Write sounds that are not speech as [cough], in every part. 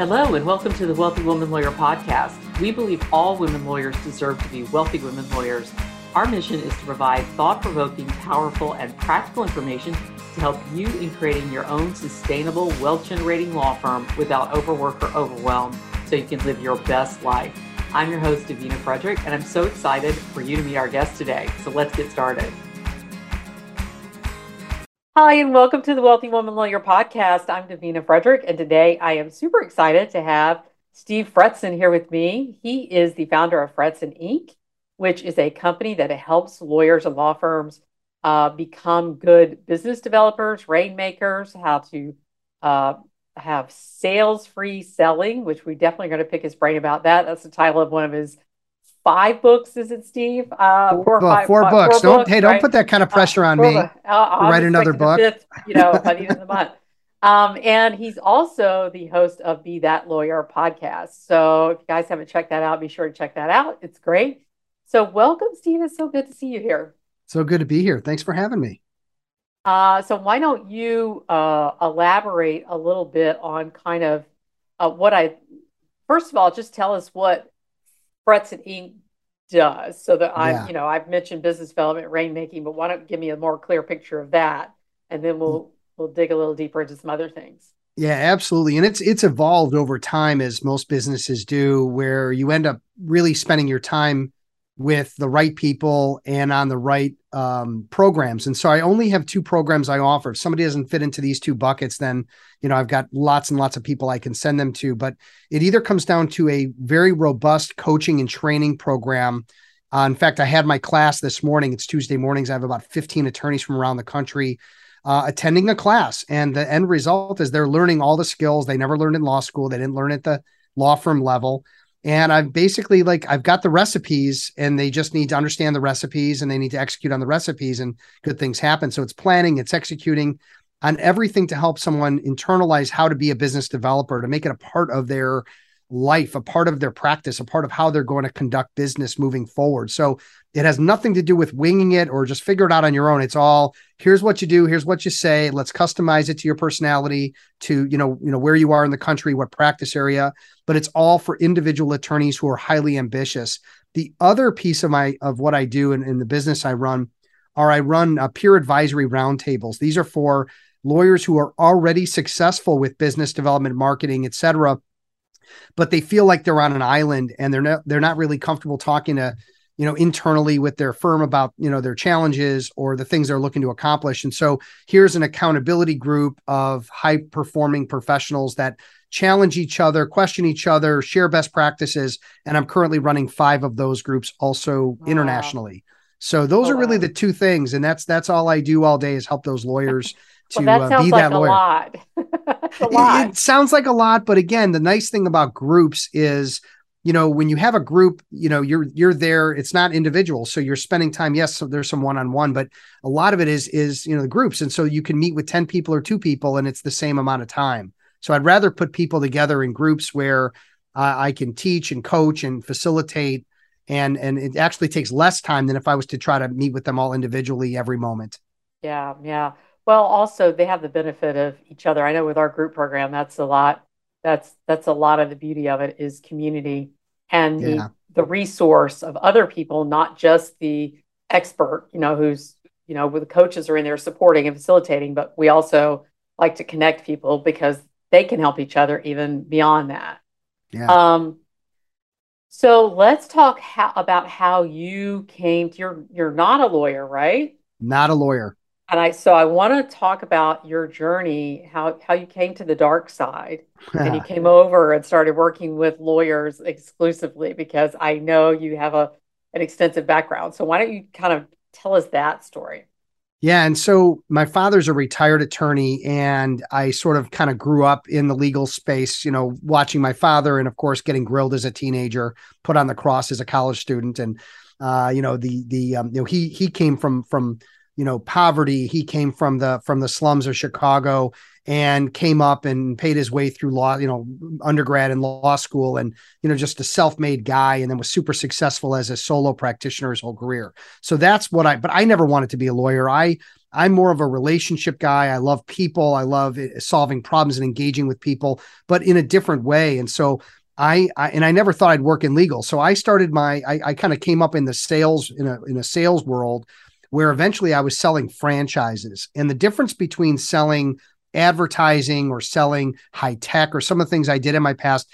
Hello, and welcome to the Wealthy Woman Lawyer podcast. We believe all women lawyers deserve to be wealthy women lawyers. Our mission is to provide thought provoking, powerful, and practical information to help you in creating your own sustainable, wealth generating law firm without overwork or overwhelm so you can live your best life. I'm your host, Davina Frederick, and I'm so excited for you to meet our guest today. So let's get started. Hi, and welcome to the Wealthy Woman Lawyer podcast. I'm Davina Frederick, and today I am super excited to have Steve Fretzin here with me. He is the founder of Fretzin Inc., which is a company that helps lawyers and law firms uh, become good business developers, rainmakers, how to uh, have sales free selling, which we definitely going to pick his brain about that. That's the title of one of his five books, is it, Steve? Uh, four, five, four five, books. Four don't books, hey, don't put that kind of uh, pressure on me. I'll, write another book. Fifth, you know, by the end of the [laughs] month. Um, and he's also the host of Be That Lawyer podcast. So if you guys haven't checked that out, be sure to check that out. It's great. So welcome, Steve. It's so good to see you here. So good to be here. Thanks for having me. Uh, so why don't you uh, elaborate a little bit on kind of uh, what I first of all just tell us what Fretzin Inc. does. So that I'm, yeah. you know, I've mentioned business development, rainmaking, but why don't give me a more clear picture of that, and then we'll we'll dig a little deeper into some other things. Yeah, absolutely. And it's it's evolved over time as most businesses do, where you end up really spending your time with the right people and on the right um, programs. And so I only have two programs I offer. If somebody doesn't fit into these two buckets, then you know I've got lots and lots of people I can send them to. But it either comes down to a very robust coaching and training program. Uh, in fact, I had my class this morning. It's Tuesday mornings. I have about 15 attorneys from around the country uh, attending a class, and the end result is they're learning all the skills they never learned in law school. They didn't learn at the law firm level and I've basically like I've got the recipes and they just need to understand the recipes and they need to execute on the recipes and good things happen. So it's planning, it's executing on everything to help someone internalize how to be a business developer, to make it a part of their life, a part of their practice, a part of how they're going to conduct business moving forward. So it has nothing to do with winging it or just figure it out on your own. It's all here's what you do, here's what you say. Let's customize it to your personality, to you know, you know where you are in the country, what practice area. But it's all for individual attorneys who are highly ambitious. The other piece of my of what I do in, in the business I run are I run uh, peer advisory roundtables. These are for lawyers who are already successful with business development, marketing, et cetera but they feel like they're on an island and they're not they're not really comfortable talking to you know internally with their firm about you know their challenges or the things they're looking to accomplish and so here's an accountability group of high performing professionals that challenge each other question each other share best practices and i'm currently running five of those groups also wow. internationally so those oh, are really wow. the two things and that's that's all i do all day is help those lawyers [laughs] to well, that uh, be like that lawyer. lot. Lot. It, it sounds like a lot, but again, the nice thing about groups is you know when you have a group you know you're you're there it's not individual so you're spending time yes so there's some one-on-one but a lot of it is is you know the groups and so you can meet with 10 people or two people and it's the same amount of time. So i'd rather put people together in groups where uh, i can teach and coach and facilitate and and it actually takes less time than if i was to try to meet with them all individually every moment. Yeah yeah well, also they have the benefit of each other. I know with our group program, that's a lot. That's that's a lot of the beauty of it is community and yeah. the, the resource of other people, not just the expert, you know, who's you know, with the coaches are in there supporting and facilitating, but we also like to connect people because they can help each other even beyond that. Yeah. Um, so let's talk how, about how you came to you're you're not a lawyer, right? Not a lawyer. And I so I want to talk about your journey, how how you came to the dark side and you [laughs] came over and started working with lawyers exclusively because I know you have a an extensive background. So why don't you kind of tell us that story? Yeah, and so my father's a retired attorney and I sort of kind of grew up in the legal space, you know, watching my father and of course getting grilled as a teenager, put on the cross as a college student and uh, you know, the the um, you know, he he came from from you know poverty. He came from the from the slums of chicago and came up and paid his way through law you know undergrad and law school and you know just a self-made guy and then was super successful as a solo practitioner his whole career. So that's what i but i never wanted to be a lawyer. I i'm more of a relationship guy. I love people. I love eh, solving problems and engaging with people but in a different way. And so I, I, and I never thought I'd work in legal. So I started my I, I kind of came up in the sales in a in a sales world where eventually I was selling franchises. And the difference between selling advertising or selling high tech or some of the things I did in my past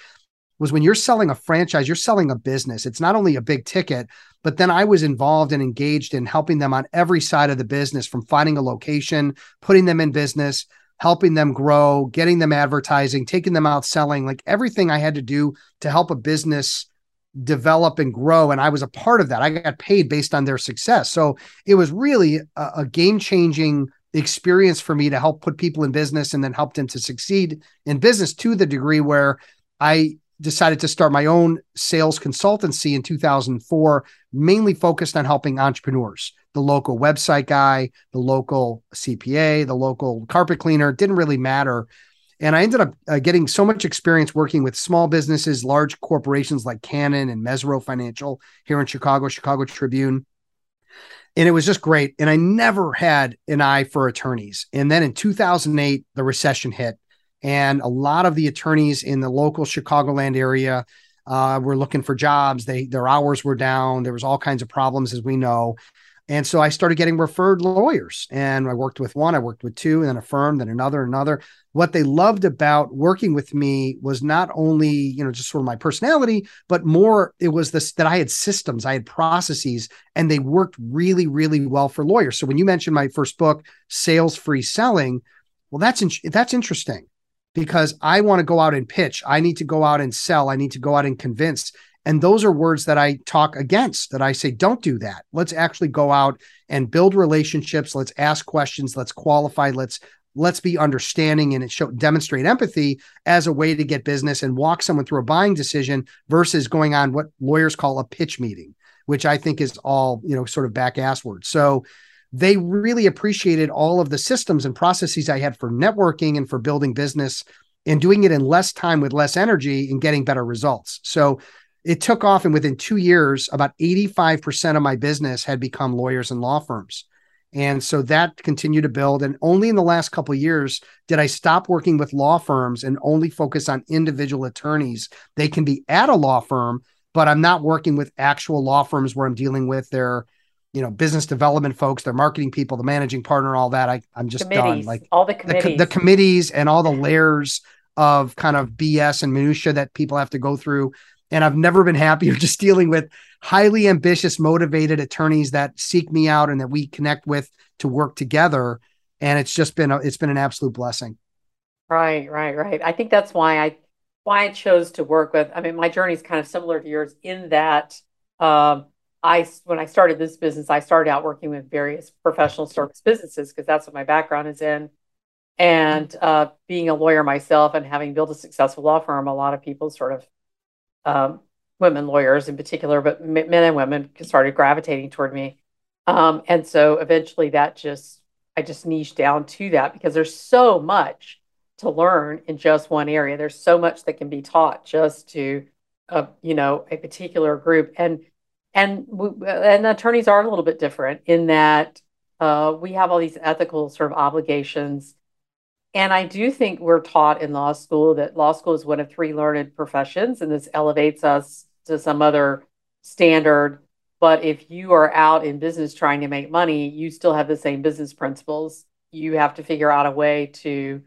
was when you're selling a franchise, you're selling a business. It's not only a big ticket, but then I was involved and engaged in helping them on every side of the business from finding a location, putting them in business, helping them grow, getting them advertising, taking them out selling, like everything I had to do to help a business develop and grow. And I was a part of that. I got paid based on their success. So it was really a, a game changing experience for me to help put people in business and then help them to succeed in business to the degree where I decided to start my own sales consultancy in 2004, mainly focused on helping entrepreneurs. The local website guy, the local CPA, the local carpet cleaner, didn't really matter. And I ended up uh, getting so much experience working with small businesses, large corporations like Canon and Mesirow Financial here in Chicago, Chicago Tribune. And it was just great. And I never had an eye for attorneys. And then in 2008, the recession hit. And a lot of the attorneys in the local Chicagoland area uh, were looking for jobs. They their hours were down. There was all kinds of problems, as we know. And so I started getting referred lawyers and I worked with one, I worked with two, and then a firm, then another, another. What they loved about working with me was not only, you know, just sort of my personality, but more it was this that I had systems, I had processes, and they worked really, really well for lawyers. So when you mentioned my first book, Sales Free Selling, well, that's in, that's interesting because I want to go out and pitch. I need to go out and sell. I need to go out and convince. And those are words that I talk against, that I say, don't do that. Let's actually go out and build relationships. Let's ask questions. Let's qualify. Let's let's be understanding and show demonstrate empathy as a way to get business and walk someone through a buying decision versus going on what lawyers call a pitch meeting, which I think is all, you know, sort of back ass words. So they really appreciated all of the systems and processes I had for networking and for building business and doing it in less time with less energy and getting better results. So it took off and within two years about 85% of my business had become lawyers and law firms. And so that continued to build and only in the last couple years did i stop working with law firms and only focus on individual attorneys. They can be at a law firm but i'm not working with actual law firms where i'm dealing with their you know business development folks their marketing people the managing partner all that. I, i'm just done. Like all the committees. The, the committees. and all the layers of kind of bs and minutia that people have to go through and I've never been happier [laughs] just dealing with highly ambitious, motivated attorneys that seek me out and that we connect with to work together. And it's just been a, it's been an absolute blessing. Right, right, right. I think that's why I why I chose to work with. I mean, my journey is kind of similar to yours in that um, I when I started this business, I started out working with various professional service businesses because that's what my background is in. And uh, being a lawyer myself and having built a successful law firm, a lot of people sort of um, women lawyers in particular, but men and women started gravitating toward me. Um, and so eventually that just, I just niched down to that because there's so much to learn in just one area. There's so much that can be taught just to, uh, you know, a particular group. And, and, and attorneys are a little bit different in that uh, we have all these ethical sort of obligations and I do think we're taught in law school that law school is one of three learned professions, and this elevates us to some other standard. But if you are out in business trying to make money, you still have the same business principles. You have to figure out a way to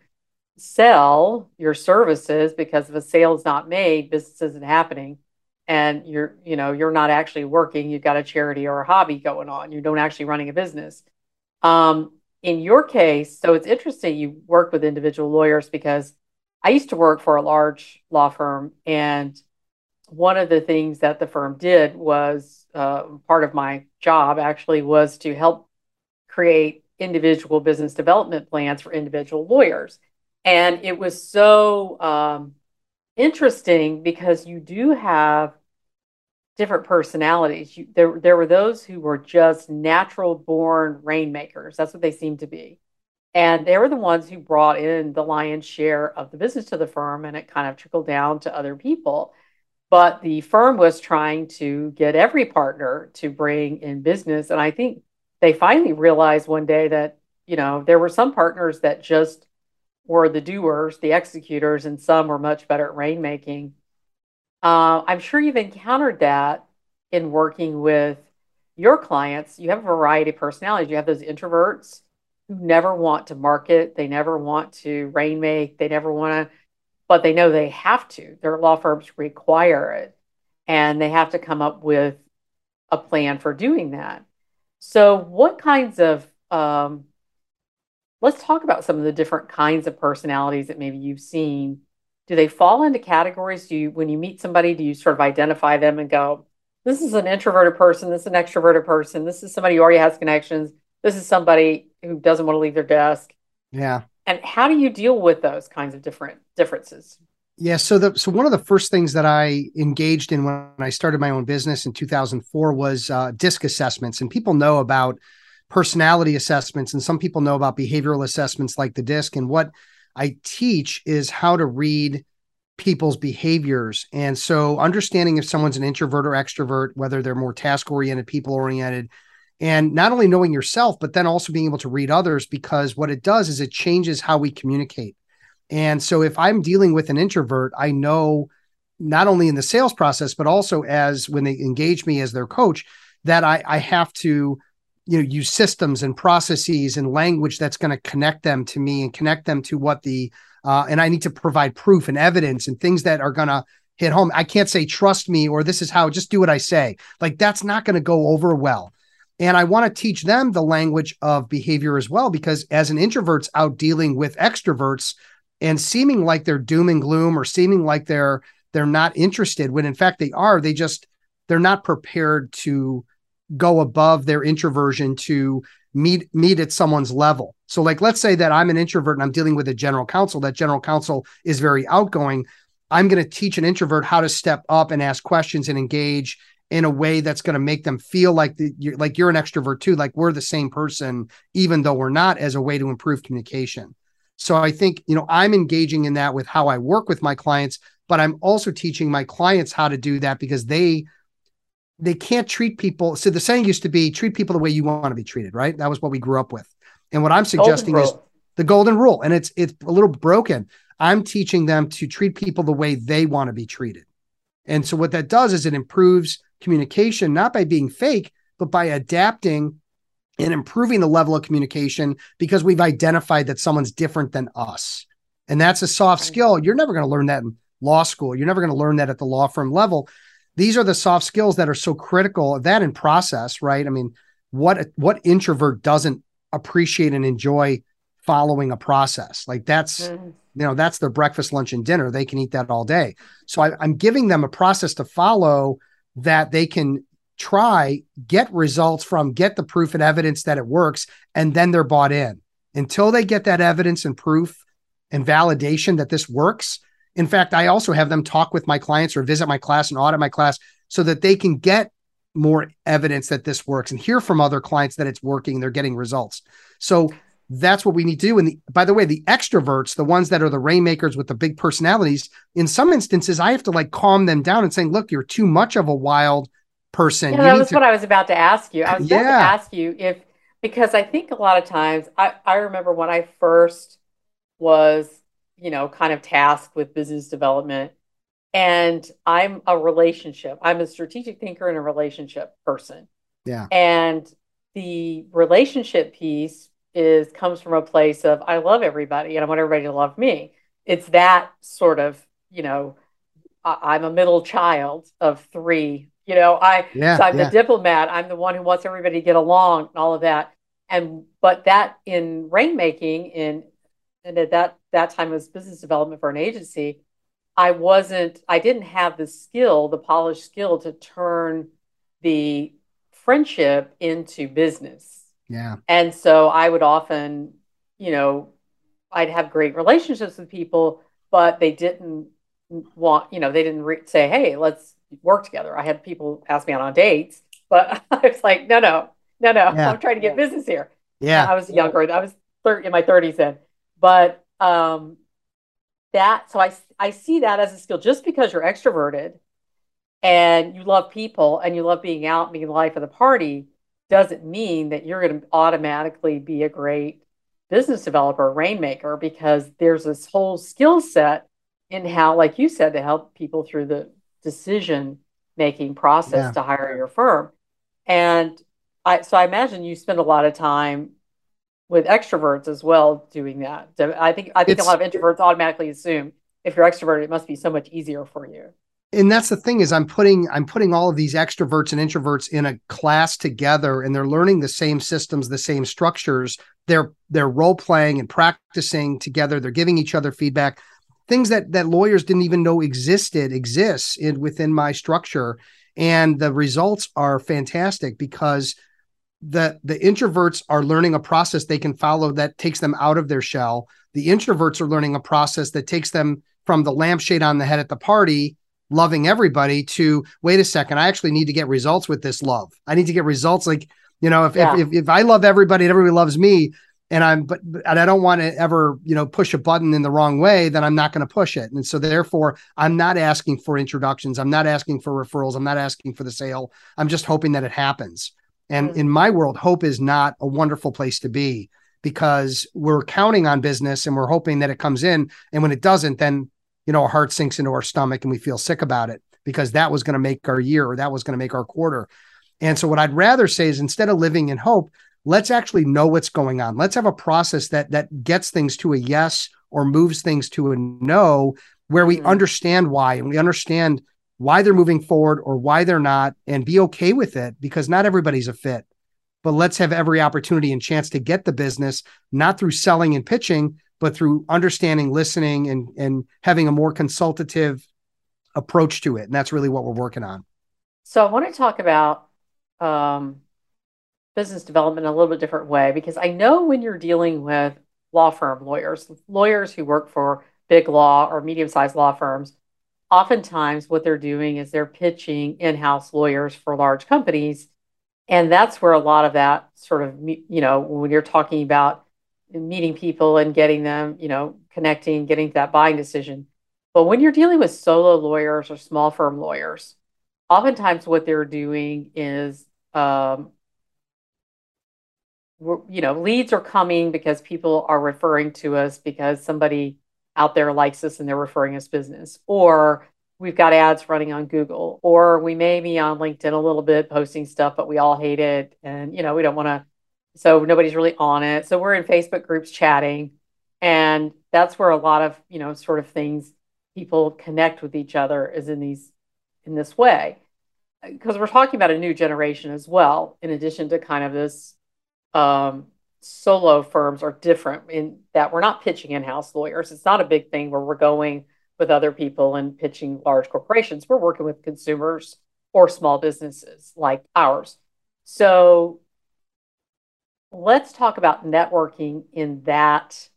sell your services because if a sale is not made, business isn't happening. And you're, you know, you're not actually working. You've got a charity or a hobby going on. You don't actually running a business. Um, in your case, so it's interesting you work with individual lawyers because I used to work for a large law firm, and one of the things that the firm did was uh, part of my job actually was to help create individual business development plans for individual lawyers. And it was so um, interesting because you do have different personalities. You, there, there were those who were just natural born rainmakers. That's what they seemed to be. And they were the ones who brought in the lion's share of the business to the firm, and it kind of trickled down to other people. But the firm was trying to get every partner to bring in business. And I think they finally realized one day that, you know, there were some partners that just were the doers, the executors, and some were much better at rainmaking. Uh, I'm sure you've encountered that in working with your clients. You have a variety of personalities. You have those introverts who never want to market, they never want to rainmake, they never want to, but they know they have to. Their law firms require it, and they have to come up with a plan for doing that. So, what kinds of um, let's talk about some of the different kinds of personalities that maybe you've seen. Do they fall into categories? Do you, when you meet somebody, do you sort of identify them and go, this is an introverted person, this is an extroverted person, this is somebody who already has connections, this is somebody who doesn't want to leave their desk. Yeah. And how do you deal with those kinds of different differences? Yeah, so the so one of the first things that I engaged in when I started my own business in 2004 was uh, DISC assessments, and people know about personality assessments, and some people know about behavioral assessments like the DISC. And what I teach is how to read people's behaviors, and so understanding if someone's an introvert or extrovert, whether they're more task oriented, people oriented, and not only knowing yourself, but then also being able to read others, because what it does is it changes how we communicate. And so if I'm dealing with an introvert, I know not only in the sales process, but also as when they engage me as their coach, that I, I have to, you know, use systems and processes and language that's going to connect them to me and connect them to what the, uh, and I need to provide proof and evidence and things that are going to hit home. I can't say, trust me, or this is how, just do what I say. Like that's not going to go over well. And I want to teach them the language of behavior as well, because as an introvert's out dealing with extroverts, and seeming like they're doom and gloom or seeming like they're they're not interested when in fact they are they just they're not prepared to go above their introversion to meet meet at someone's level. So like let's say that i'm an introvert and i'm dealing with a general counsel that general counsel is very outgoing. I'm going to teach an introvert how to step up and ask questions and engage in a way that's going to make them feel like the, you're, like you're an extrovert too like we're the same person even though we're not as a way to improve communication. So I think, you know, I'm engaging in that with how I work with my clients, but I'm also teaching my clients how to do that because they they can't treat people. So the saying used to be treat people the way you want to be treated, right? That was what we grew up with. And what I'm suggesting is the golden rule. And it's it's a little broken. I'm teaching them to treat people the way they want to be treated. And so what that does is it improves communication, not by being fake, but by adapting and improving the level of communication because we've identified that someone's different than us. And that's a soft skill. You're never going to learn that in law school. You're never going to learn that at the law firm level. These are the soft skills that are so critical that in process, right? I mean, what what introvert doesn't appreciate and enjoy following a process? Like that's mm. you know that's their breakfast, lunch, and dinner. They can eat that all day. So I, I'm giving them a process to follow that they can try, get results from, get the proof and evidence that it works, and then they're bought in. Until they get that evidence and proof and validation that this works. In fact, I also have them talk with my clients or visit my class and audit my class so that they can get more evidence that this works and hear from other clients that it's working, they're getting results. So that's what we need to do. And the, by the way, the extroverts, the ones that are the rainmakers with the big personalities, in some instances, I have to like calm them down and saying, look, you're too much of a wild person. Yeah, that was to... what I was about to ask you. I was about yeah. to ask you if because I think a lot of times I, I remember when I first was, you know, kind of tasked with business development. And I'm a relationship. I'm a strategic thinker and a relationship person. Yeah. And the relationship piece is comes from a place of I love everybody and I want everybody to love me. It's that sort of, you know, I'm a middle child of three you know, I yeah, so I'm yeah. the diplomat. I'm the one who wants everybody to get along and all of that. And but that in rainmaking in and at that that time was business development for an agency, I wasn't I didn't have the skill, the polished skill to turn the friendship into business. Yeah. And so I would often, you know, I'd have great relationships with people, but they didn't want, you know, they didn't re- say, "Hey, let's work together. I had people ask me out on dates, but [laughs] I was like, no, no, no, no. Yeah. I'm trying to get business here. Yeah. I was younger. I was 30, in my 30s then. But um, that, so I, I see that as a skill just because you're extroverted and you love people and you love being out and being the life of the party doesn't mean that you're going to automatically be a great business developer, rainmaker, because there's this whole skill set in how, like you said, to help people through the decision making process yeah. to hire your firm. And I, so I imagine you spend a lot of time with extroverts as well doing that. I think I think it's, a lot of introverts automatically assume if you're extroverted, it must be so much easier for you. And that's the thing is I'm putting I'm putting all of these extroverts and introverts in a class together and they're learning the same systems, the same structures. They're they're role playing and practicing together. They're giving each other feedback. Things that that lawyers didn't even know existed exists in within my structure. And the results are fantastic because the the introverts are learning a process they can follow that takes them out of their shell. The introverts are learning a process that takes them from the lampshade on the head at the party loving everybody to wait a second i actually need to get results with this love. I need to get results like you know if yeah. if, if, if i love everybody and everybody loves me and i'm but and i don't want to ever you know push a button in the wrong way then i'm not going to push it. And so therefore i'm not asking for introductions. I'm not asking for referrals. I'm not asking for the sale. I'm just hoping that it happens and mm-hmm. in my world, hope is not a wonderful place to be because we're counting on business and we're hoping that it comes in. And when it doesn't, then, you know, our heart sinks into our stomach and we feel sick about it because that was going to make our year or that was going to make our quarter. And so what I'd rather say is instead of living in hope, let's actually know what's going on. Let's have a process that that gets things to a yes or moves things to a no where we mm-hmm. understand why and we understand why they're moving forward or why they're not and be okay with it because not everybody's a fit. But let's have every opportunity and chance to get the business, not through selling and pitching, but through understanding, listening, and, and having a more consultative approach to it. And that's really what we're working on. So I want to talk about um, business development in a little bit different way because I know when you're dealing with law firm lawyers, lawyers who work for big law or medium sized law firms, oftentimes what they're doing is they're pitching in-house lawyers for large companies. And that's where a lot of that sort of you know when you're talking about meeting people and getting them you know connecting getting to that buying decision. But when you're dealing with solo lawyers or small firm lawyers oftentimes what they're doing is um, you know leads are coming because people are referring to us because somebody out there likes us and they're referring us business, or we've got ads running on Google, or we may be on LinkedIn a little bit posting stuff, but we all hate it. And, you know, we don't want to, so nobody's really on it. So we're in Facebook groups chatting. And that's where a lot of, you know, sort of things people connect with each other is in these, in this way. Because we're talking about a new generation as well, in addition to kind of this um, solo firms are different in that we're not pitching in-house lawyers. It's not a big thing where we're going with other people and pitching large corporations. We're working with consumers or small businesses like ours. So let's talk about networking in that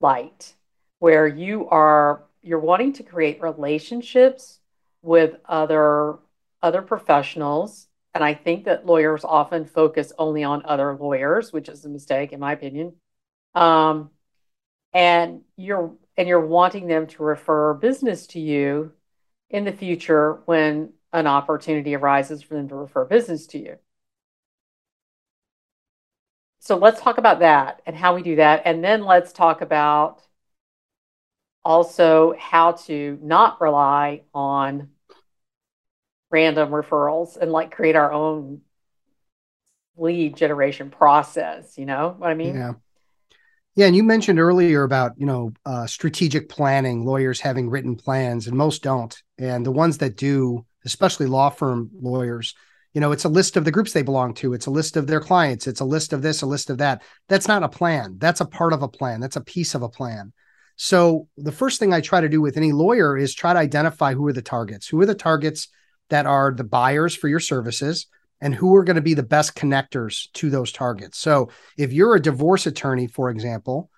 light where you are you're wanting to create relationships with other other professionals and I think that lawyers often focus only on other lawyers, which is a mistake, in my opinion. Um, and you're and you're wanting them to refer business to you in the future when an opportunity arises for them to refer business to you. So let's talk about that and how we do that. And then let's talk about also how to not rely on random referrals and like create our own lead generation process. You know what I mean? Yeah. Yeah, and you mentioned earlier about you know uh, strategic planning, lawyers having written plans, and most don't. And the ones that do, especially law firm lawyers, you know, it's a list of the groups they belong to. It's a list of their clients. It's a list of this, a list of that. That's not a plan. That's a part of a plan. That's a piece of a plan. So the first thing I try to do with any lawyer is try to identify who are the targets. Who are the targets that are the buyers for your services and who are going to be the best connectors to those targets. So if you're a divorce attorney, for example,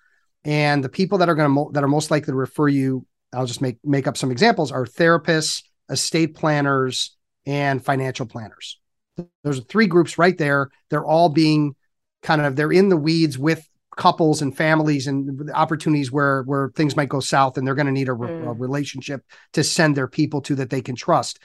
and the people that are going to that are most likely to refer you, I'll just make make up some examples are therapists, estate planners, and financial planners. There's three groups right there. They're all being kind of they're in the weeds with couples and families and opportunities where where things might go south and they're going to need a, mm. a, relationship to send their people to that they can trust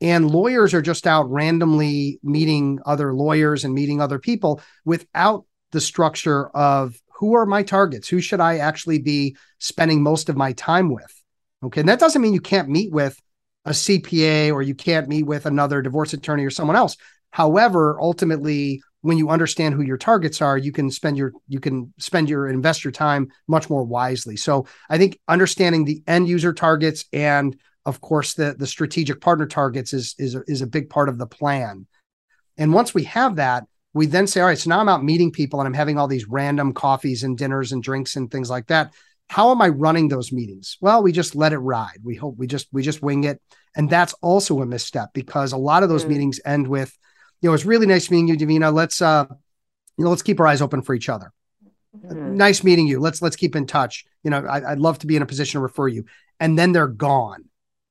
and lawyers are just out randomly meeting other lawyers and meeting other people without the structure of who are my targets? Who should i actually be spending most of my time with? Okay and that doesn't mean you can't meet with a cpa or you can't meet with another divorce attorney or someone else. However ultimately when you understand who your targets are you can spend your you can spend your invest your time much more wisely. So i think understanding the end user targets and of course the the strategic partner targets is is is a big part of the plan and once we have that we then say all right so now i'm out meeting people and i'm having all these random coffees and dinners and drinks and things like that how am i running those meetings well we just let it ride we hope we just we just wing it and that's also a misstep because a lot of those mm. meetings end with you know, it's really nice meeting you, Davina. Let's uh, you know, let's keep our eyes open for each other. Mm-hmm. Nice meeting you. Let's let's keep in touch. You know, I, would love to be in a position to refer you. And then they're gone,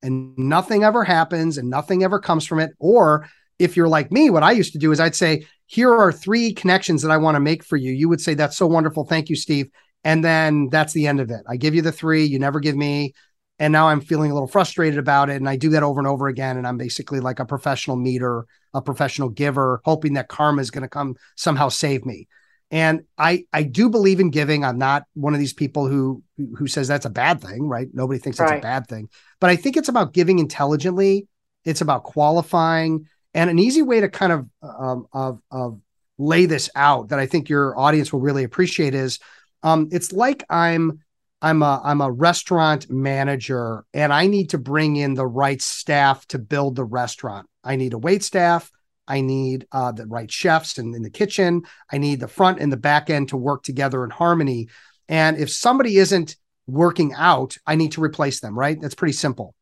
and nothing ever happens, and nothing ever comes from it. Or if you're like me, what I used to do is I'd say, "Here are three connections that I want to make for you." You would say, "That's so wonderful, thank you, Steve." And then that's the end of it. I give you the three, you never give me and now i'm feeling a little frustrated about it and i do that over and over again and i'm basically like a professional meter a professional giver hoping that karma is going to come somehow save me and i i do believe in giving i'm not one of these people who who says that's a bad thing right nobody thinks right. a bad thing but i think it's about giving intelligently it's about qualifying and an easy way to kind of um, of of lay this out that i think your audience will really appreciate is um, it's like i'm I'm a I'm a restaurant manager and I need to bring in the right staff to build the restaurant. I need a wait staff. I need uh, the right chefs in, in the kitchen. I need the front and the back end to work together in harmony. And if somebody isn't working out, I need to replace them, right? That's pretty simple.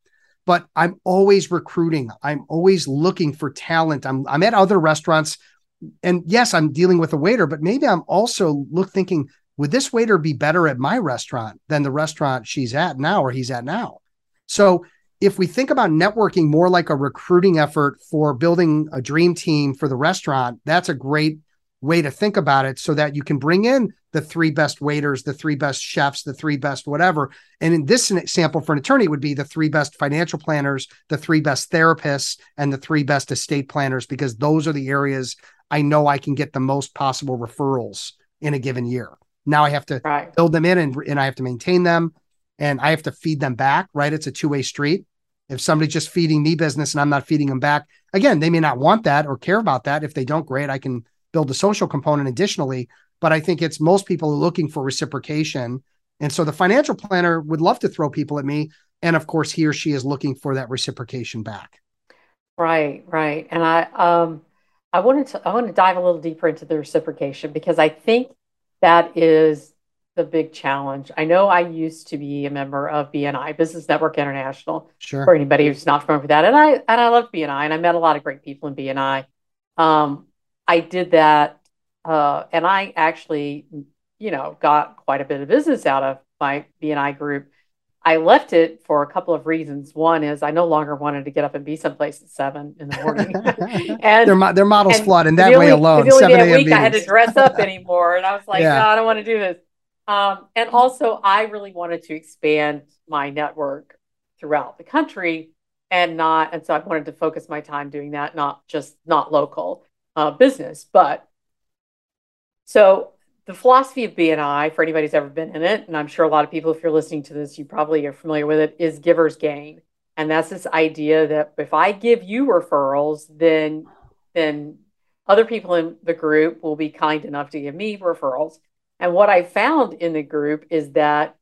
But I'm always recruiting. I'm always looking for talent. I'm I'm at other restaurants and yes, I'm dealing with a waiter, but maybe I'm also look thinking, would this waiter be better at my restaurant than the restaurant she's at now or he's at now? So if we think about networking more like a recruiting effort for building a dream team for the restaurant, that's a great way to think about it so that you can bring in the three best waiters, the three best chefs, the three best whatever. And in this sample for an attorney would be the three best financial planners, the three best therapists, and the three best estate planners, because those are the areas I know I can get the most possible referrals in a given year. Now I have to right. build them in and, and I have to maintain them and I have to feed them back, right? It's a two way street. If somebody's just feeding me business and I'm not feeding them back, again, they may not want that or care about that. If they don't, great, I can build a social component additionally. But I think it's most people are looking for reciprocation. And so the financial planner would love to throw people at me. And of course, he or she is looking for that reciprocation back. Right, right. And I um I wanted to I want to dive a little deeper into the reciprocation because I think that is the big challenge. I know I used to be a member of BNI, Business Network International. Sure. For anybody who's not familiar with that, and I and I love BNI, and I met a lot of great people in BNI. Um, I did that, uh, and I actually, you know, got quite a bit of business out of my BNI group. I left it for a couple of reasons. One is I no longer wanted to get up and be someplace at seven in the morning. [laughs] and their, their model's and flawed in that way alone. The only day a week meetings. I had to dress up [laughs] anymore. And I was like, yeah. no, I don't want to do this. Um, and also, I really wanted to expand my network throughout the country and not, and so I wanted to focus my time doing that, not just not local uh, business. But so the philosophy of BNI, for anybody who's ever been in it, and I'm sure a lot of people, if you're listening to this, you probably are familiar with it, is giver's gain. And that's this idea that if I give you referrals, then then other people in the group will be kind enough to give me referrals. And what I found in the group is that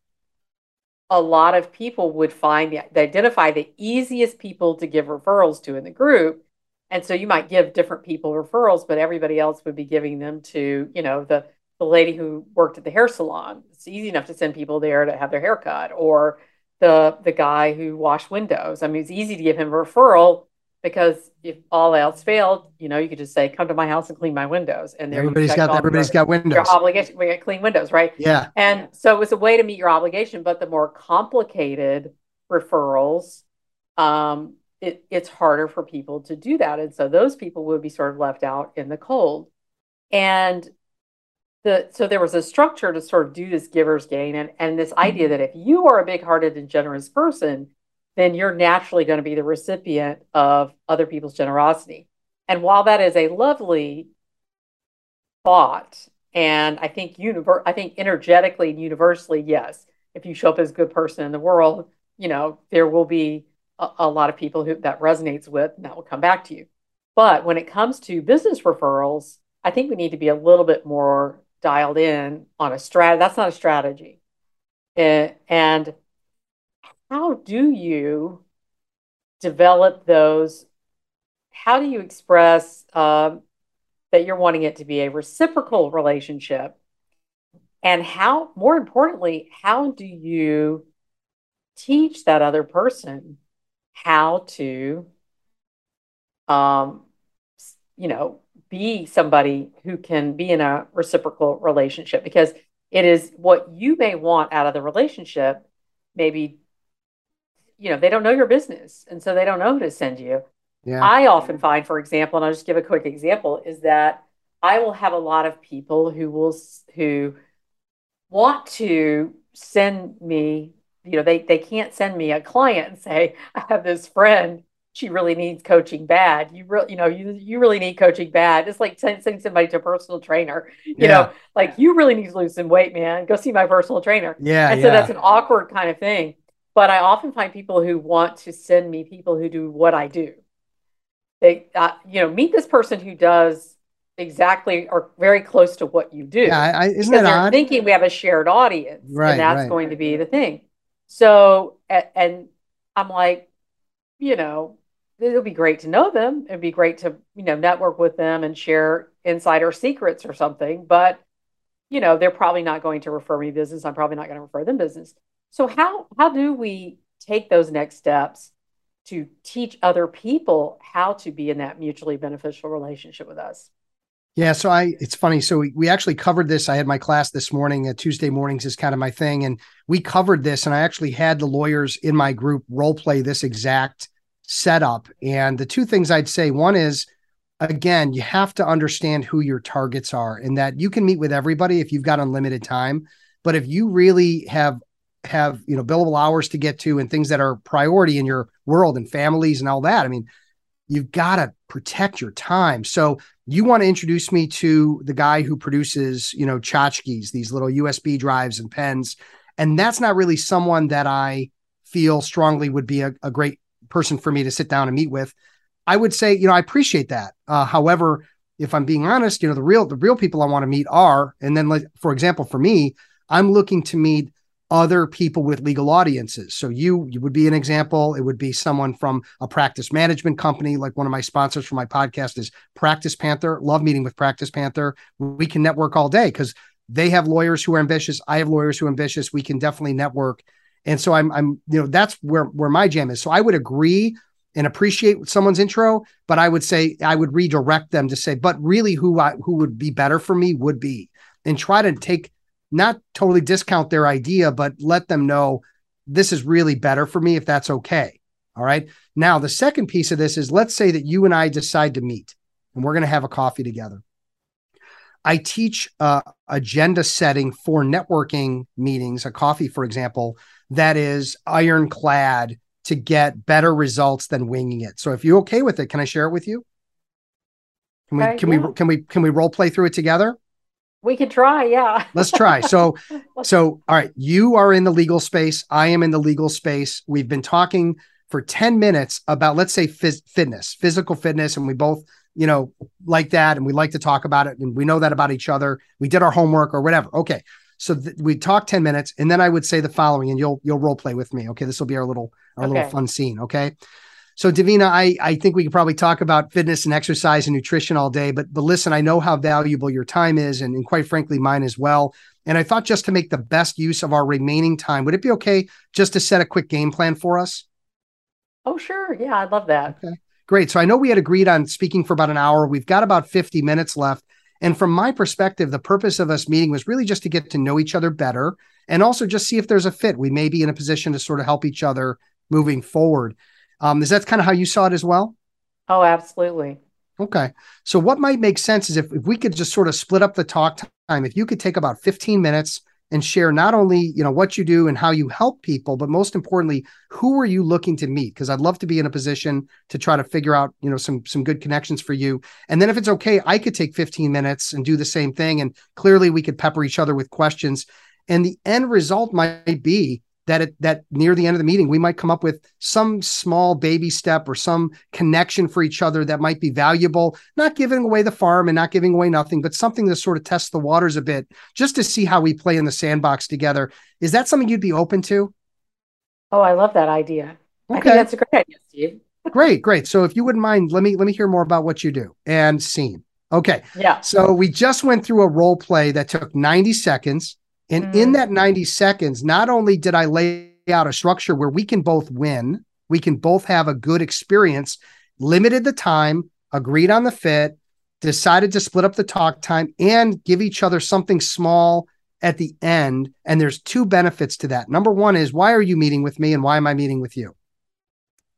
a lot of people would find the, identify the easiest people to give referrals to in the group. And so you might give different people referrals, but everybody else would be giving them to, you know, the the lady who worked at the hair salon. It's easy enough to send people there to have their hair cut, or the the guy who washed windows. I mean, it's easy to give him a referral because if all else failed, you know, you could just say, "Come to my house and clean my windows." And everybody's got everybody's your, got windows. Your obligation, we got clean windows, right? Yeah. And so it was a way to meet your obligation, but the more complicated referrals, um, it, it's harder for people to do that. And so those people would be sort of left out in the cold. And the so there was a structure to sort of do this giver's gain and, and this idea that if you are a big-hearted and generous person, then you're naturally going to be the recipient of other people's generosity. And while that is a lovely thought, and I think univer- I think energetically and universally, yes, if you show up as a good person in the world, you know, there will be a, a lot of people who that resonates with and that will come back to you. But when it comes to business referrals, I think we need to be a little bit more dialed in on a strat. That's not a strategy. Eh, and, and how do you develop those? How do you express uh, that you're wanting it to be a reciprocal relationship? And how, more importantly, how do you teach that other person how to, um, you know, be somebody who can be in a reciprocal relationship because it is what you may want out of the relationship maybe you know they don't know your business and so they don't know who to send you yeah. i often find for example and i'll just give a quick example is that i will have a lot of people who will who want to send me you know they they can't send me a client and say i have this friend she really needs coaching bad. You really, you know, you you really need coaching bad. It's like sending somebody to a personal trainer. You yeah. know, like you really need to lose some weight, man. Go see my personal trainer. Yeah. And so yeah. that's an awkward kind of thing. But I often find people who want to send me people who do what I do. They, uh, you know, meet this person who does exactly or very close to what you do. Yeah, I, isn't that odd? Thinking we have a shared audience, right? And that's right. going to be the thing. So, and I'm like, you know, it'll be great to know them. It'd be great to, you know, network with them and share insider secrets or something. But, you know, they're probably not going to refer me business. I'm probably not going to refer them business. So how how do we take those next steps to teach other people how to be in that mutually beneficial relationship with us? Yeah, so I it's funny. So we, we actually covered this. I had my class this morning. Uh, Tuesday mornings is kind of my thing, and we covered this. And I actually had the lawyers in my group role play this exact setup. And the two things I'd say one is, again, you have to understand who your targets are and that you can meet with everybody if you've got unlimited time. But if you really have have you know billable hours to get to and things that are priority in your world and families and all that, I mean, you've got to protect your time. So you want to introduce me to the guy who produces, you know, tchotchkes, these little USB drives and pens. And that's not really someone that I feel strongly would be a, a great person for me to sit down and meet with. I would say, you know, I appreciate that. Uh, however, if I'm being honest, you know, the real the real people I want to meet are, and then like for example, for me, I'm looking to meet other people with legal audiences. So you you would be an example. It would be someone from a practice management company, like one of my sponsors for my podcast is Practice Panther. Love meeting with Practice Panther. We can network all day because they have lawyers who are ambitious. I have lawyers who are ambitious. We can definitely network and so I'm I'm you know that's where where my jam is. So I would agree and appreciate someone's intro, but I would say I would redirect them to say, but really who I who would be better for me would be and try to take not totally discount their idea, but let them know this is really better for me if that's okay. All right. Now, the second piece of this is let's say that you and I decide to meet and we're going to have a coffee together. I teach uh, agenda setting for networking meetings, a coffee, for example, that is ironclad to get better results than winging it. So if you're okay with it, can I share it with you? Can we can yeah. we can we can we role play through it together? We could try, yeah. Let's try. So [laughs] so all right, you are in the legal space, I am in the legal space. We've been talking for 10 minutes about let's say phys- fitness, physical fitness and we both you know, like that, and we like to talk about it, and we know that about each other. We did our homework or whatever. Okay, so th- we talk ten minutes, and then I would say the following, and you'll you'll role play with me. Okay, this will be our little our okay. little fun scene. Okay. So Davina, I, I think we could probably talk about fitness and exercise and nutrition all day, but but listen, I know how valuable your time is, and, and quite frankly, mine as well. And I thought just to make the best use of our remaining time, would it be okay just to set a quick game plan for us? Oh, sure. Yeah, I'd love that. Okay. Great. So I know we had agreed on speaking for about an hour. We've got about 50 minutes left. And from my perspective, the purpose of us meeting was really just to get to know each other better and also just see if there's a fit. We may be in a position to sort of help each other moving forward. Um, is that kind of how you saw it as well? Oh, absolutely. Okay. So what might make sense is if, if we could just sort of split up the talk time, if you could take about 15 minutes and share not only, you know, what you do and how you help people, but most importantly, who are you looking to meet? Because I'd love to be in a position to try to figure out, you know, some some good connections for you. And then if it's okay, I could take 15 minutes and do the same thing. And clearly we could pepper each other with questions. And the end result might be that it, that near the end of the meeting we might come up with some small baby step or some connection for each other that might be valuable not giving away the farm and not giving away nothing but something to sort of test the waters a bit just to see how we play in the sandbox together. Is that something you'd be open to? Oh i love that idea. Okay. i think that's a great idea steve. [laughs] Great great. So if you wouldn't mind let me let me hear more about what you do and scene. Okay. Yeah. So we just went through a role play that took 90 seconds and mm. in that 90 seconds, not only did I lay out a structure where we can both win, we can both have a good experience, limited the time, agreed on the fit, decided to split up the talk time and give each other something small at the end. And there's two benefits to that. Number one is why are you meeting with me and why am I meeting with you?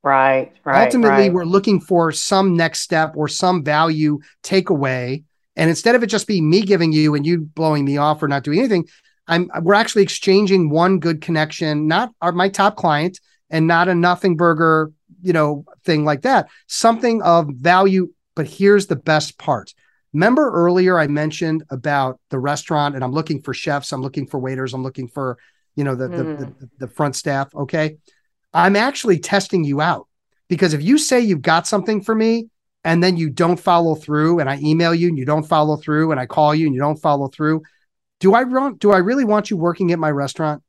Right, right. Ultimately, right. we're looking for some next step or some value takeaway. And instead of it just being me giving you and you blowing me off or not doing anything, I'm we're actually exchanging one good connection, not our, my top client and not a nothing burger, you know, thing like that. Something of value. But here's the best part. Remember earlier I mentioned about the restaurant and I'm looking for chefs, I'm looking for waiters, I'm looking for, you know, the, mm. the, the, hmm. the front staff. Okay. I'm actually testing you out because if you say you've got something for me and then you don't follow through and I email you and you don't follow through and I call you and you don't follow through, do I want do I really want you working at my restaurant?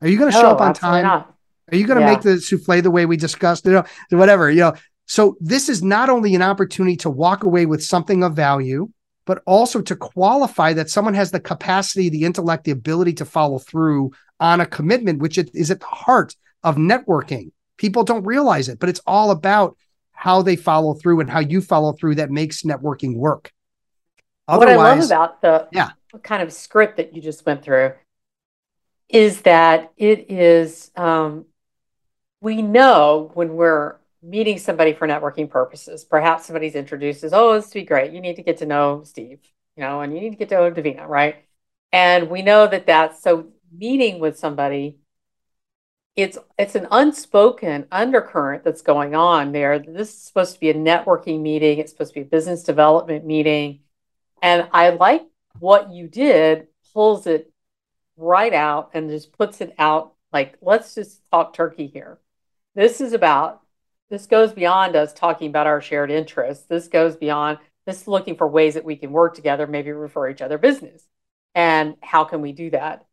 Are you going to no, show up on time? Not. Are you going to yeah. make the souffle the way we discussed? You know, whatever. You know. So this is not only an opportunity to walk away with something of value, but also to qualify that someone has the capacity, the intellect, the ability to follow through on a commitment, which is at the heart of networking. People don't realize it, but it's all about how they follow through and how you follow through that makes networking work. Otherwise, what I love about the yeah kind of script that you just went through is that it is um, we know when we're meeting somebody for networking purposes perhaps somebody's introduced us oh this would be great. You need to get to know steve you know and you need to get to know davina right? And we know that that's so meeting with somebody it's it's an unspoken undercurrent that's going on there. This is supposed to be a networking meeting. It's supposed to be a business development meeting. And i like what you did pulls it right out and just puts it out like, let's just talk turkey here. This is about, this goes beyond us talking about our shared interests. This goes beyond, this is looking for ways that we can work together, maybe refer each other business. And how can we do that?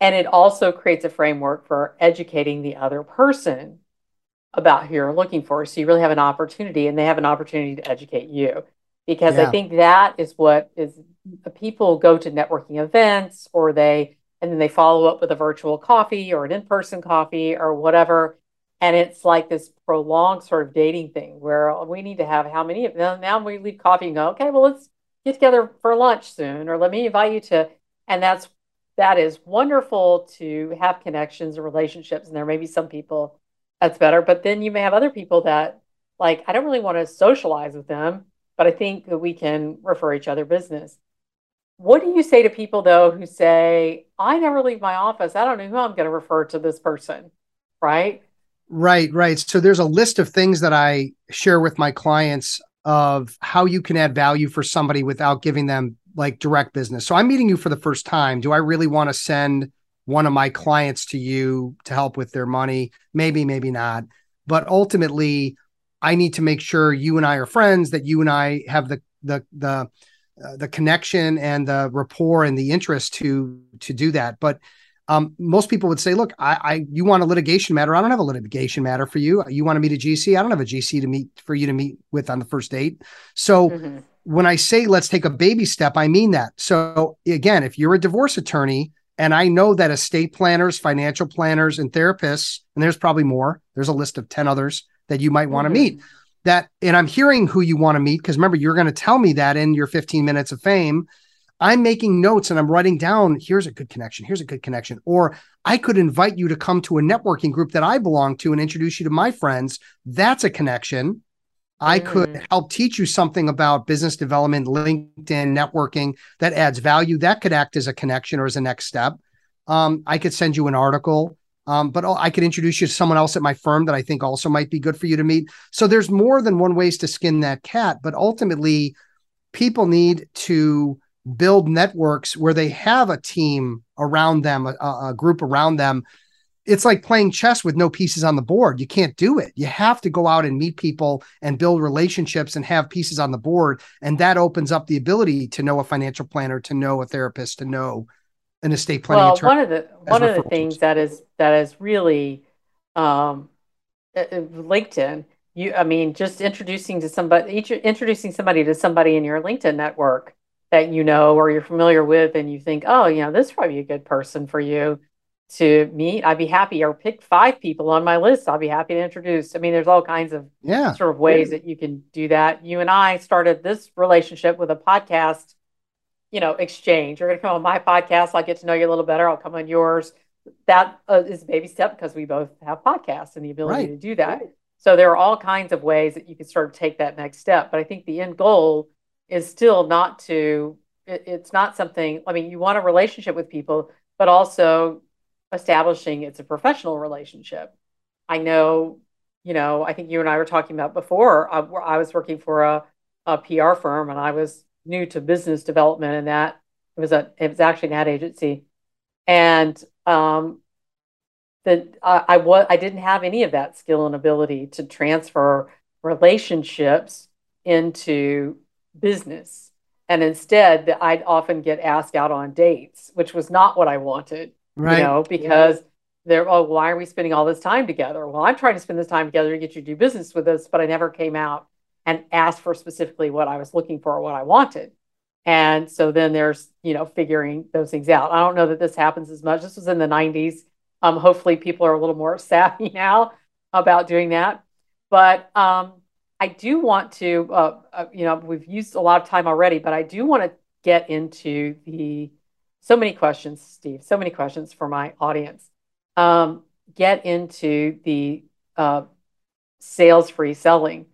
And it also creates a framework for educating the other person about who you're looking for. So you really have an opportunity and they have an opportunity to educate you because yeah. I think that is what is people go to networking events or they and then they follow up with a virtual coffee or an in-person coffee or whatever and it's like this prolonged sort of dating thing where oh, we need to have how many now, now we leave coffee and go okay well let's get together for lunch soon or let me invite you to and that's that is wonderful to have connections and relationships and there may be some people that's better but then you may have other people that like i don't really want to socialize with them but i think that we can refer each other business what do you say to people though who say, I never leave my office. I don't know who I'm going to refer to this person, right? Right, right. So there's a list of things that I share with my clients of how you can add value for somebody without giving them like direct business. So I'm meeting you for the first time. Do I really want to send one of my clients to you to help with their money? Maybe, maybe not. But ultimately, I need to make sure you and I are friends, that you and I have the the the uh, the connection and the rapport and the interest to to do that. But um, most people would say, look, I, I, you want a litigation matter. I don't have a litigation matter for you. You want to meet a GC. I don't have a GC to meet for you to meet with on the first date. So mm-hmm. when I say let's take a baby step, I mean that. So again, if you're a divorce attorney, and I know that estate planners, financial planners, and therapists, and there's probably more. There's a list of ten others that you might want to mm-hmm. meet that and i'm hearing who you want to meet because remember you're going to tell me that in your 15 minutes of fame I'm making notes and I'm writing down, here's a good connection, here's a good connection. Or I could invite you to come to a networking group that I belong to and introduce you to my friends. That's a connection. I could mm. help teach you something about business development, LinkedIn, networking that adds value. That could act as a connection or as a next step. Um, I could send you an article, um, but I could introduce you to someone else at my firm that I think also might be good for you to meet. So there's more than one ways to skin that cat, but ultimately, people need to build networks where they have a team around them, a, a group around them it's like playing chess with no pieces on the board. You can't do it. You have to go out and meet people and build relationships and have pieces on the board. And that opens up the ability to know a financial planner, to know a therapist, to know an estate planning well, One of the one of the things that is that is really um, uh, uh, LinkedIn. You, I mean, just introducing to somebody, introducing somebody to somebody in your LinkedIn network that you know or you're familiar with, and you think, oh, you know, this is probably a good person for you to meet, I'd be happy or pick five people on my list. I'll be happy to introduce. I mean, there's all kinds of yeah. sort of ways yeah. that you can do that. You and I started this relationship with a podcast, you know, exchange. You're going to come on my podcast. I'll get to know you a little better. I'll come on yours. That uh, is a baby step because we both have podcasts and the ability right. to do that. Right. So there are all kinds of ways that you can sort of take that next step. But I think the end goal is still not to, it, it's not something, I mean, you want a relationship with people, but also establishing it's a professional relationship. I know, you know, I think you and I were talking about before. I, I was working for a, a PR firm, and I was new to business development, and that it was a it was actually an ad agency, and um, that I, I was I didn't have any of that skill and ability to transfer relationships into business. And instead, that I'd often get asked out on dates, which was not what I wanted right. you know, because yeah. they're, oh, why are we spending all this time together? Well, I'm trying to spend this time together to get you to do business with us, but I never came out and asked for specifically what I was looking for or what I wanted. And so then there's, you know, figuring those things out. I don't know that this happens as much. This was in the 90s. Um, hopefully people are a little more [laughs] savvy now about doing that. But um, I do want to, uh, uh, you know, we've used a lot of time already, but I do want to get into the so many questions, Steve, so many questions for my audience. Um, get into the uh, sales free selling.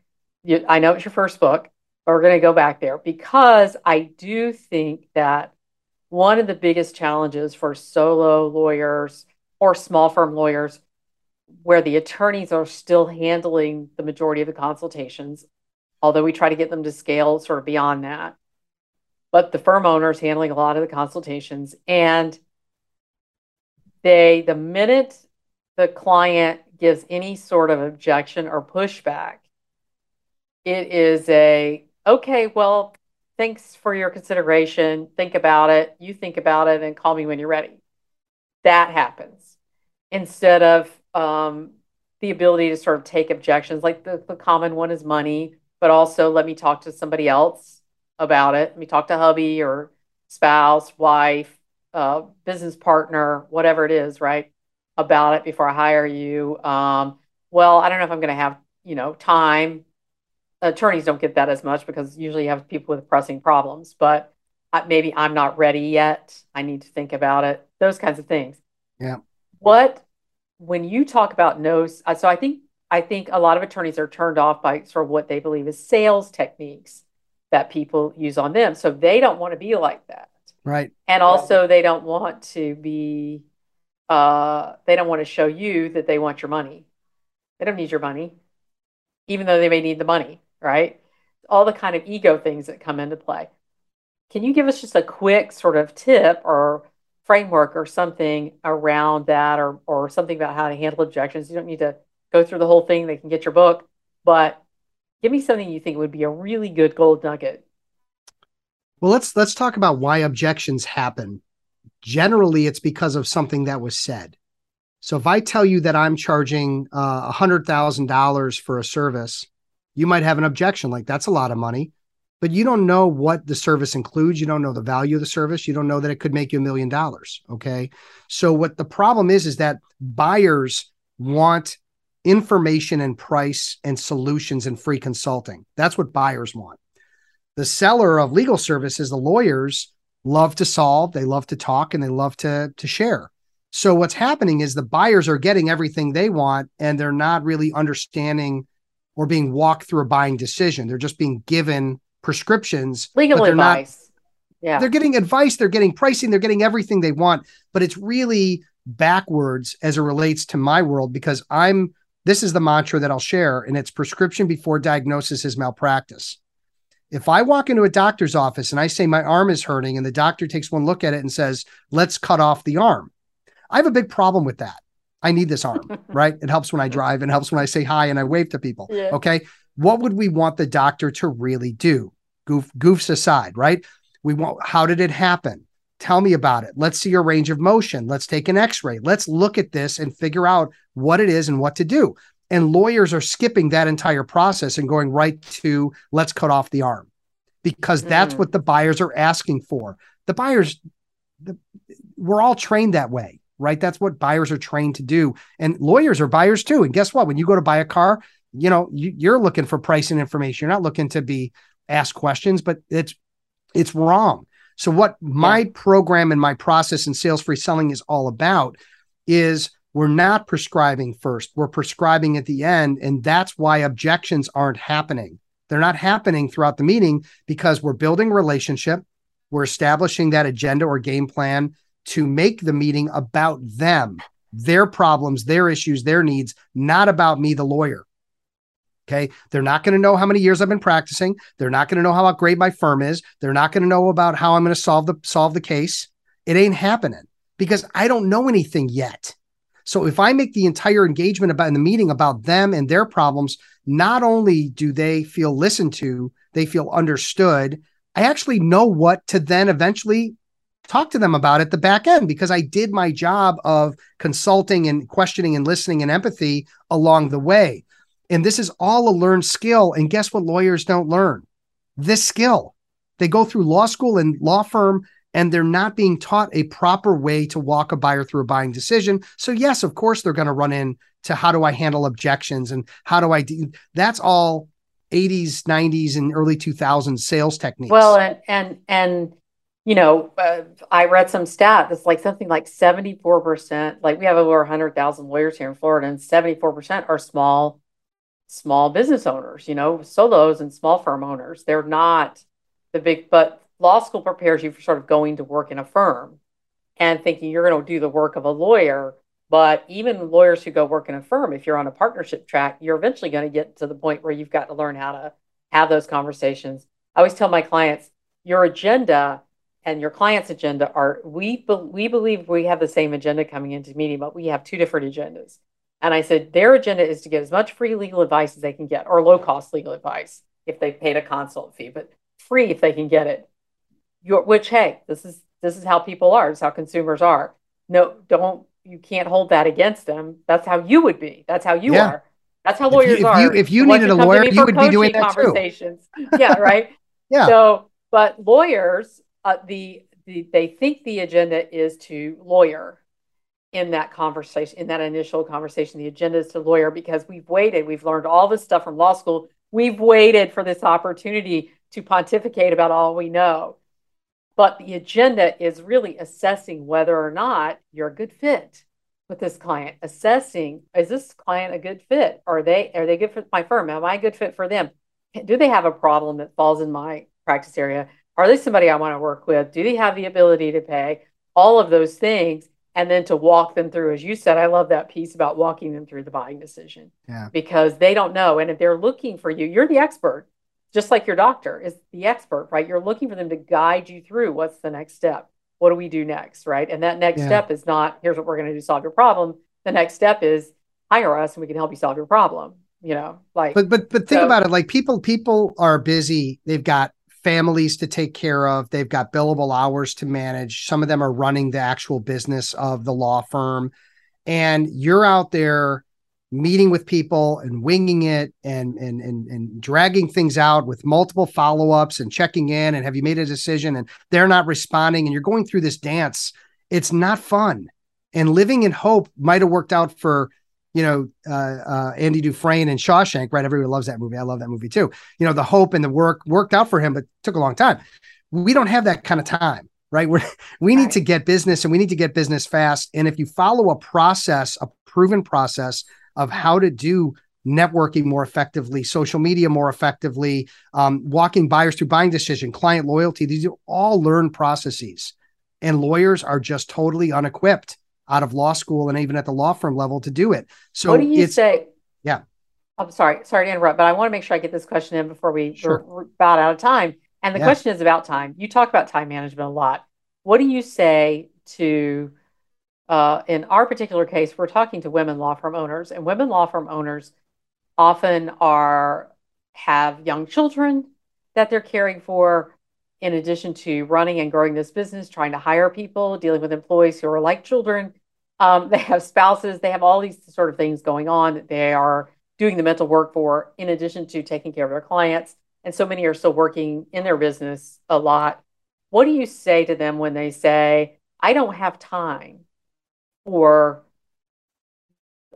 You, I know it's your first book, but we're going to go back there because I do think that one of the biggest challenges for solo lawyers or small firm lawyers, where the attorneys are still handling the majority of the consultations, although we try to get them to scale sort of beyond that, but the firm owner is handling a lot of the consultations. And they the minute the client gives any sort of objection or pushback it is a okay well thanks for your consideration think about it you think about it and call me when you're ready that happens instead of um, the ability to sort of take objections like the, the common one is money but also let me talk to somebody else about it. Let me talk to hubby or spouse, wife, uh, business partner, whatever it is, right? About it before I hire you. Um, well, I don't know if I'm going to have, you know, time. Attorneys don't get that as much because usually you have people with pressing problems, but maybe I'm not ready yet. I need to think about it. Those kinds of things. Yeah. What when you talk about no, so I think I think a lot of attorneys are turned off by sort of what they believe is sales techniques that people use on them. So they don't want to be like that. Right. And also they don't want to be uh they don't want to show you that they want your money. They don't need your money, even though they may need the money, right? All the kind of ego things that come into play. Can you give us just a quick sort of tip or framework or something around that or or something about how to handle objections? You don't need to go through the whole thing. They can get your book, but Give me something you think would be a really good gold nugget. Well, let's let's talk about why objections happen. Generally, it's because of something that was said. So if I tell you that I'm charging uh, a uh, hundred thousand dollars for a service, you might have an objection like that's a lot of money, but you don't know what the service includes. You don't know the value of the service. You don't know that it could make you a million dollars. Okay. So what the problem is is that buyers want information and price and solutions and free consulting. That's what buyers want. The seller of legal services, the lawyers, love to solve, they love to talk, and they love to to share. So what's happening is the buyers are getting everything they want, and they're not really understanding or being walked through a buying decision. They're just being given prescriptions. Legal advice. Not, yeah. They're getting advice, they're getting pricing, they're getting everything they want, but it's really backwards as it relates to my world because I'm this is the mantra that I'll share, and it's prescription before diagnosis is malpractice. If I walk into a doctor's office and I say my arm is hurting, and the doctor takes one look at it and says, let's cut off the arm, I have a big problem with that. I need this arm, [laughs] right? It helps when I drive and helps when I say hi and I wave to people. Yeah. Okay. What would we want the doctor to really do? Goof, goofs aside, right? We want, how did it happen? Tell me about it. Let's see your range of motion. Let's take an x ray. Let's look at this and figure out what it is and what to do. And lawyers are skipping that entire process and going right to let's cut off the arm because that's mm. what the buyers are asking for. The buyers, the, we're all trained that way right? That's what buyers are trained to do. And lawyers are buyers too. And guess what? When you go to buy a car, you know, you, are looking for pricing information. You're not looking to be asked questions, but it's it's wrong. So what my program and my process in sales free selling is all about is we're not prescribing first. We're prescribing at the end. And that's why objections aren't happening. They're not happening throughout the meeting because we're building relationship. We're establishing that agenda or game plan to make the meeting about them, their problems, their issues, their needs, not about me, the lawyer. Okay. They're not going to know how many years I've been practicing. They're not going to know how great my firm is. They're not going to know about how I'm going to solve the solve the case. It ain't happening because I don't know anything yet. So if I make the entire engagement about in the meeting about them and their problems, not only do they feel listened to, they feel understood. I actually know what to then eventually talk to them about it the back end because I did my job of consulting and questioning and listening and empathy along the way. And this is all a learned skill. And guess what lawyers don't learn? This skill. They go through law school and law firm and they're not being taught a proper way to walk a buyer through a buying decision. So yes, of course they're going to run in to how do I handle objections and how do I do that's all 80s, 90s and early 2000s sales techniques. Well, and and and you know, uh, I read some stat that's like something like 74%, like we have over 100,000 lawyers here in Florida, and 74% are small, small business owners, you know, solos and small firm owners. They're not the big, but law school prepares you for sort of going to work in a firm and thinking you're going to do the work of a lawyer. But even lawyers who go work in a firm, if you're on a partnership track, you're eventually going to get to the point where you've got to learn how to have those conversations. I always tell my clients, your agenda and your client's agenda are we be, we believe we have the same agenda coming into the meeting, but we have two different agendas. And I said their agenda is to get as much free legal advice as they can get, or low cost legal advice if they paid a consult fee, but free if they can get it. Your, which hey, this is this is how people are. It's how consumers are. No, don't you can't hold that against them. That's how you would be. That's how you yeah. are. That's how lawyers if you, are. If you, if you needed a lawyer, you would be doing that conversations. too. yeah, right. [laughs] yeah. So, but lawyers uh, the, the they think the agenda is to lawyer in that conversation, in that initial conversation. The agenda is to lawyer because we've waited. We've learned all this stuff from law school. We've waited for this opportunity to pontificate about all we know. But the agenda is really assessing whether or not you're a good fit with this client. Assessing is this client a good fit? Are they are they good for my firm? Am I a good fit for them? Do they have a problem that falls in my practice area? Are they somebody I want to work with? Do they have the ability to pay? All of those things. And then to walk them through, as you said, I love that piece about walking them through the buying decision. Yeah. Because they don't know. And if they're looking for you, you're the expert, just like your doctor is the expert, right? You're looking for them to guide you through what's the next step. What do we do next? Right. And that next yeah. step is not here's what we're going to do solve your problem. The next step is hire us and we can help you solve your problem you know like but but but think so, about it like people people are busy they've got families to take care of. They've got billable hours to manage. Some of them are running the actual business of the law firm. And you're out there meeting with people and winging it and and and, and dragging things out with multiple follow-ups and checking in and have you made a decision and they're not responding and you're going through this dance. It's not fun. And living in hope might have worked out for you know, uh, uh, Andy Dufresne and Shawshank, right? Everyone loves that movie. I love that movie too. You know, the hope and the work worked out for him, but took a long time. We don't have that kind of time. right? We're, [laughs] we need to get business and we need to get business fast. And if you follow a process, a proven process of how to do networking more effectively, social media more effectively, um, walking buyers through buying decision, client loyalty, these are all learned processes. And lawyers are just totally unequipped out of law school and even at the law firm level to do it. So what do you say? Yeah. I'm sorry, sorry to interrupt, but I want to make sure I get this question in before we sure. we're, about out of time. And the yeah. question is about time. You talk about time management a lot. What do you say to, uh, in our particular case, we're talking to women law firm owners, and women law firm owners often are have young children that they're caring for, in addition to running and growing this business, trying to hire people, dealing with employees who are like children. Um, they have spouses, they have all these sort of things going on that they are doing the mental work for, in addition to taking care of their clients. And so many are still working in their business a lot. What do you say to them when they say, I don't have time for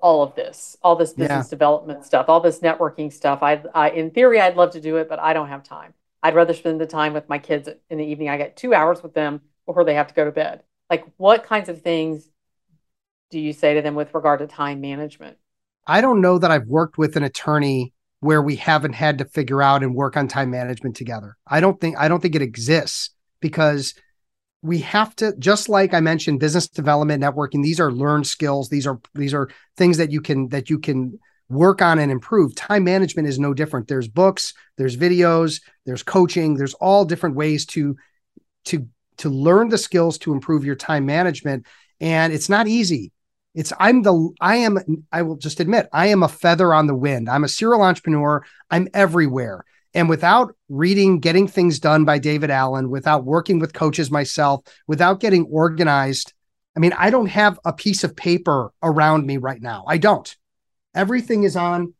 all of this, all this business yeah. development stuff, all this networking stuff? I, I, in theory, I'd love to do it, but I don't have time. I'd rather spend the time with my kids in the evening. I get two hours with them before they have to go to bed. Like, what kinds of things do you say to them with regard to time management? I don't know that I've worked with an attorney where we haven't had to figure out and work on time management together. I don't think I don't think it exists because we have to just like I mentioned business development networking these are learned skills. These are these are things that you can that you can work on and improve. Time management is no different. There's books there's videos there's coaching there's all different ways to to to learn the skills to improve your time management. And it's not easy it's I'm the I am I will just admit I am a feather on the wind. I'm a serial entrepreneur. I'm everywhere. And without reading Getting Things Done by David Allen, without working with coaches myself, without getting organized, I mean, I don't have a piece of paper around me right now. I don't. Everything is on.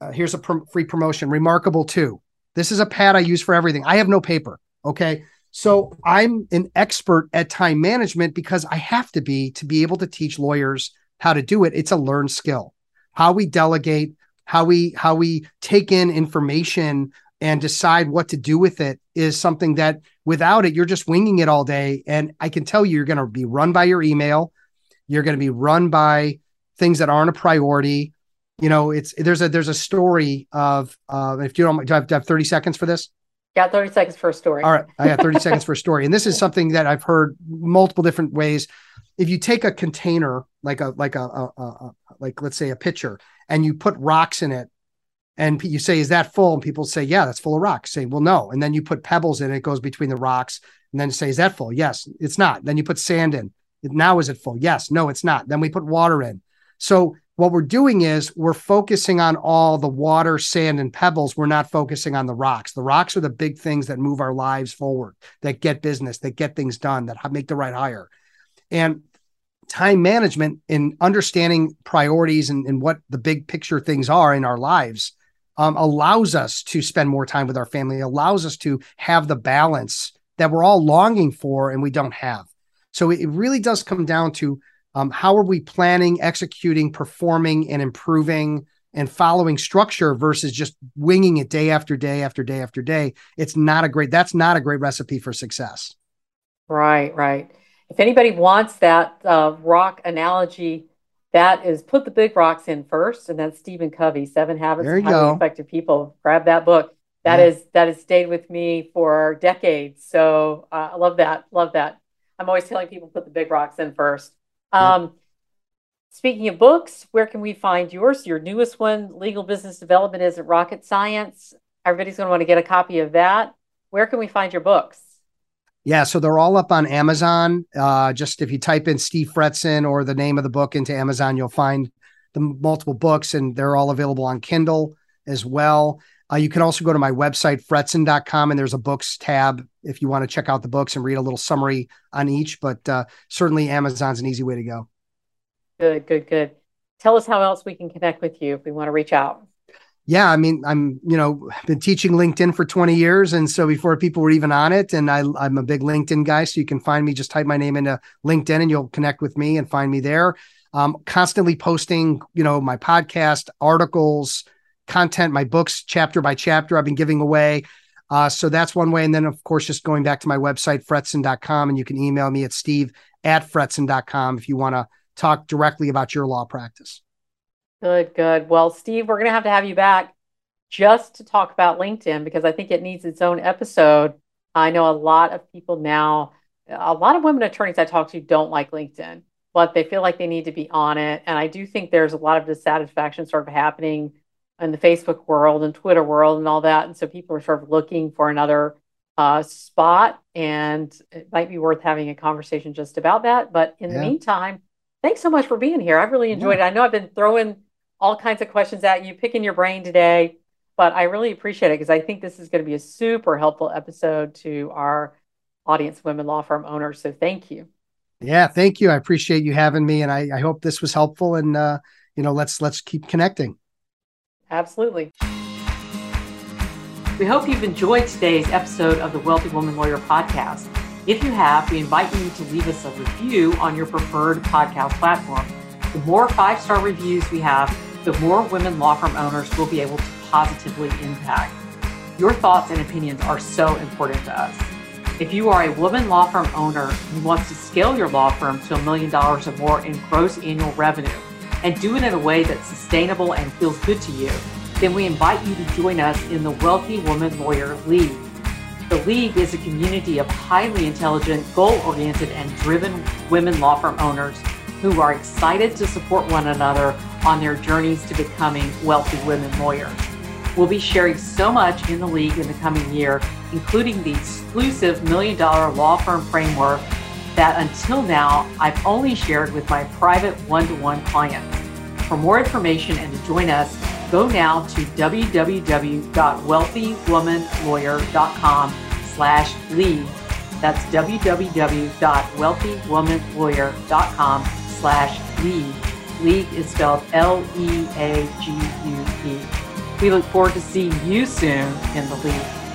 Uh, here's a pr- free promotion. Remarkable 2. This is a pad I use for everything. I have no paper. Okay. So I'm an expert at time management because I have to be to be able to teach lawyers how to do it. It's a learned skill. How we delegate, how we how we take in information and decide what to do with it is something that without it you're just winging it all day and I can tell you you're going to be run by your email. You're going to be run by things that aren't a priority. You know, it's there's a there's a story of uh if you don't do I have, do I have 30 seconds for this? Got 30 seconds for a story. All right. I got 30 seconds for a story. And this is something that I've heard multiple different ways. If you take a container, like a, like a, a, a, like, let's say a pitcher, and you put rocks in it, and you say, is that full? And people say, yeah, that's full of rocks. Say, well, no. And then you put pebbles in it, it goes between the rocks. And then say, is that full? Yes, it's not. Then you put sand in. Now is it full? Yes, no, it's not. Then we put water in. So what we're doing is we're focusing on all the water, sand, and pebbles. We're not focusing on the rocks. The rocks are the big things that move our lives forward, that get business, that get things done, that make the right hire. And time management and understanding priorities and, and what the big picture things are in our lives um, allows us to spend more time with our family, allows us to have the balance that we're all longing for and we don't have. So it really does come down to um, how are we planning, executing, performing, and improving and following structure versus just winging it day after day after day after day? It's not a great, that's not a great recipe for success. Right, right. If anybody wants that uh, rock analogy, that is put the big rocks in first, and that's Stephen Covey, Seven Habits of Highly go. Effective People. Grab that book. That yeah. is that has stayed with me for decades. So uh, I love that. Love that. I'm always telling people put the big rocks in first. Um, Speaking of books, where can we find yours? Your newest one, Legal Business Development Isn't Rocket Science. Everybody's going to want to get a copy of that. Where can we find your books? Yeah, so they're all up on Amazon. Uh, just if you type in Steve Fretzin or the name of the book into Amazon, you'll find the multiple books, and they're all available on Kindle as well. Uh, you can also go to my website, fretzin.com, and there's a books tab if you want to check out the books and read a little summary on each. But uh, certainly, Amazon's an easy way to go. Good, good, good. Tell us how else we can connect with you if we want to reach out. Yeah, I mean, I'm you know been teaching LinkedIn for 20 years, and so before people were even on it, and I, I'm a big LinkedIn guy, so you can find me. Just type my name into LinkedIn, and you'll connect with me and find me there. Um, constantly posting, you know, my podcast, articles, content, my books, chapter by chapter. I've been giving away. Uh, so that's one way. And then, of course, just going back to my website, fretzin.com, and you can email me at steve at fretzin.com if you want to talk directly about your law practice. Good, good. Well, Steve, we're going to have to have you back just to talk about LinkedIn because I think it needs its own episode. I know a lot of people now, a lot of women attorneys I talk to don't like LinkedIn, but they feel like they need to be on it. And I do think there's a lot of dissatisfaction sort of happening in the Facebook world and Twitter world and all that. And so people are sort of looking for another uh, spot, and it might be worth having a conversation just about that. But in yeah. the meantime, thanks so much for being here. I've really enjoyed yeah. it. I know I've been throwing all kinds of questions at you, picking your brain today, but I really appreciate it because I think this is going to be a super helpful episode to our audience, women law firm owners. So thank you. Yeah, thank you. I appreciate you having me, and I, I hope this was helpful. And uh, you know, let's let's keep connecting. Absolutely. We hope you've enjoyed today's episode of the Wealthy Woman Lawyer podcast. If you have, we invite you to leave us a review on your preferred podcast platform. The more five star reviews we have, the more women law firm owners will be able to positively impact. Your thoughts and opinions are so important to us. If you are a woman law firm owner who wants to scale your law firm to a million dollars or more in gross annual revenue and do it in a way that's sustainable and feels good to you, then we invite you to join us in the Wealthy Woman Lawyer League. The League is a community of highly intelligent, goal oriented, and driven women law firm owners who are excited to support one another on their journeys to becoming wealthy women lawyers. We'll be sharing so much in the League in the coming year, including the exclusive Million Dollar Law Firm Framework that until now I've only shared with my private one to one clients. For more information and to join us, go now to www.wealthywomanlawyer.com slash league. That's www.wealthywomanlawyer.com slash lead. League is spelled L-E-A-G-U-E. We look forward to seeing you soon in the league.